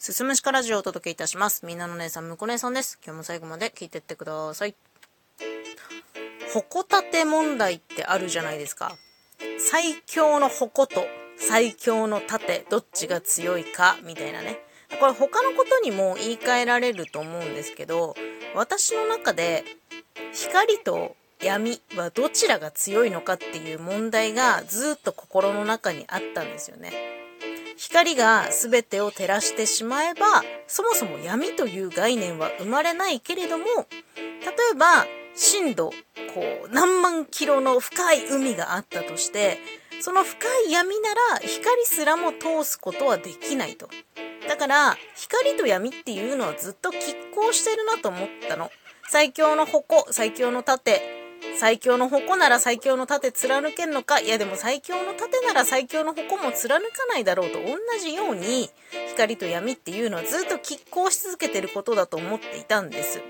すすむしかラジオをお届けいたします。みんなの姉さん、むこ姉さんです。今日も最後まで聞いてってください。ほこたて問題ってあるじゃないですか。最強のほこと最強の盾、どっちが強いか、みたいなね。これ他のことにも言い換えられると思うんですけど、私の中で光と闇はどちらが強いのかっていう問題がずっと心の中にあったんですよね。光が全てを照らしてしまえば、そもそも闇という概念は生まれないけれども、例えば、深度、こう、何万キロの深い海があったとして、その深い闇なら光すらも通すことはできないと。だから、光と闇っていうのはずっと拮抗してるなと思ったの。最強の矛、最強の盾、最強の矛なら最強の盾貫けんのか？いやでも最強の盾なら最強の矛も貫かないだろうと同じように光と闇っていうのはずっと拮抗し続けてることだと思っていたんです。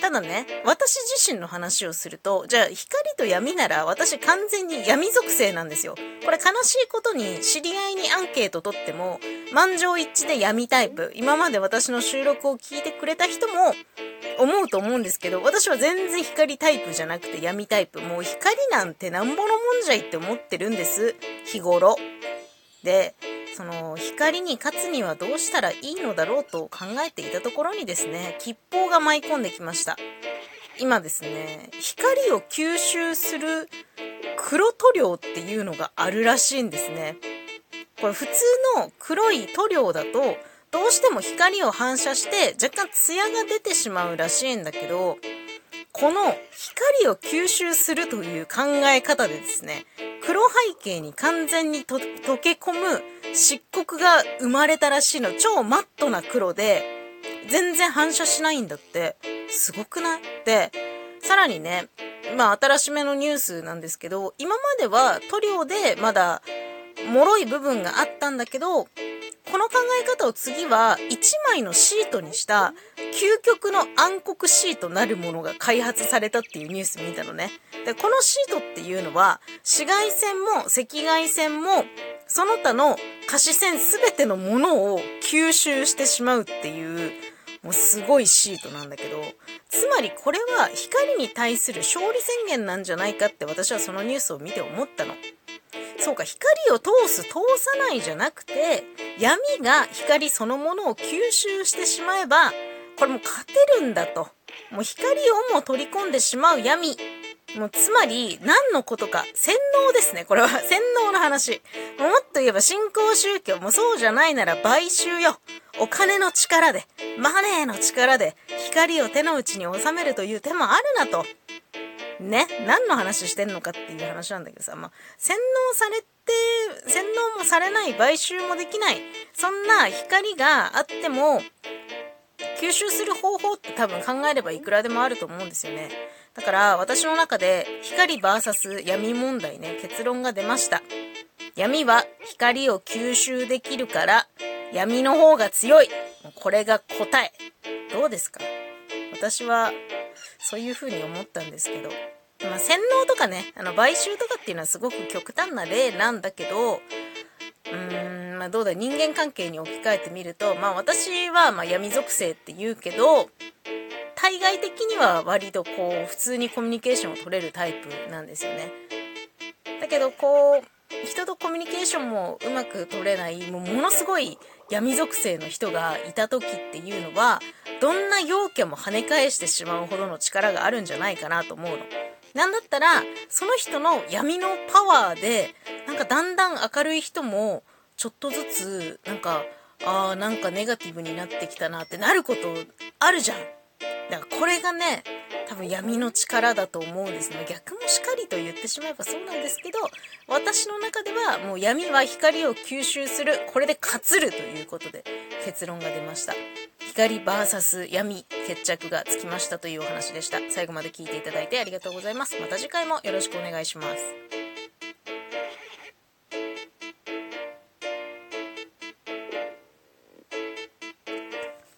ただね、私自身の話をすると、じゃあ光と闇なら私完全に闇属性なんですよ。これ悲しいことに知り合いにアンケート取っても、満場一致で闇タイプ。今まで私の収録を聞いてくれた人も思うと思うんですけど、私は全然光タイプじゃなくて闇タイプ。もう光なんてなんぼのもんじゃいって思ってるんです。日頃。で、その光に勝つにはどうしたらいいのだろうと考えていたところにですね、吉報が舞い込んできました。今ですね、光を吸収する黒塗料っていうのがあるらしいんですね。これ普通の黒い塗料だと、どうしても光を反射して若干ツヤが出てしまうらしいんだけど、この光を吸収するという考え方でですね、黒背景に完全に溶け込む漆黒が生まれたらしいの。超マットな黒で、全然反射しないんだって。すごくない？で、さらにね、まあ新しめのニュースなんですけど、今までは塗料でまだ脆い部分があったんだけど、この考え方を次は1枚のシートにした究極の暗黒シートなるものが開発されたっていうニュース見たのね。で、このシートっていうのは紫外線も赤外線もその他の可視線すべてのものを吸収してしまうっていうもうすごいシートなんだけど、つまりこれは光に対する勝利宣言なんじゃないかって私はそのニュースを見て思ったの。そうか、光を通す、通さないじゃなくて、闇が光そのものを吸収してしまえば、これもう勝てるんだと。もう光をも取り込んでしまう闇。もうつまり、何のことか、洗脳ですね。これは 洗脳の話。もっと言えば新興宗教もそうじゃないなら買収よ。お金の力で、マネーの力で、光を手の内に収めるという手もあるなと。ね、何の話してんのかっていう話なんだけどさ、まあ、洗脳されて、洗脳もされない、買収もできない、そんな光があっても、吸収する方法って多分考えればいくらでもあると思うんですよね。だから私の中で光 VS 闇問題ね、結論が出ました。闇は光を吸収できるから闇の方が強い。これが答え。どうですか？私はそういう風に思ったんですけど。まあ、洗脳とかね、あの、買収とかっていうのはすごく極端な例なんだけど、うーん、まあどうだ、人間関係に置き換えてみると、まあ私はま闇属性って言うけど、対外的には割とこう、普通にコミュニケーションを取れるタイプなんですよね。だけどこう、人とコミュニケーションもうまく取れない、もうものすごい闇属性の人がいた時っていうのは、どんな陽キャも跳ね返してしまうほどの力があるんじゃないかなと思うの。なんだったら、その人の闇のパワーで、なんかだんだん明るい人も、ちょっとずつ、なんか、ああ、なんかネガティブになってきたなってなることあるじゃん。だからこれがね、多分闇の力だと思うんですね。逆もしかりと言ってしまえばそうなんですけど、私の中ではもう闇は光を吸収する、これで勝つるということで結論が出ました。光 VS 闇決着がつきましたというお話でした。最後まで聞いていただいてありがとうございます。また次回もよろしくお願いします。